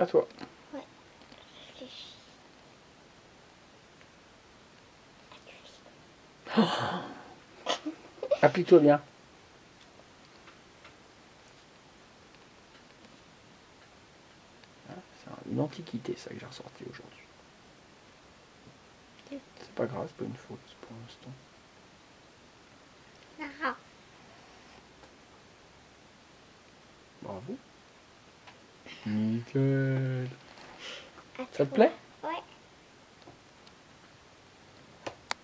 À toi. Réfléchis. Applique-toi bien. Ah, C'est une antiquité ça que j'ai ressorti aujourd'hui. C'est pas grave, c'est pas une faute pour l'instant. Ah, Bravo. Nickel. Ça te plaît?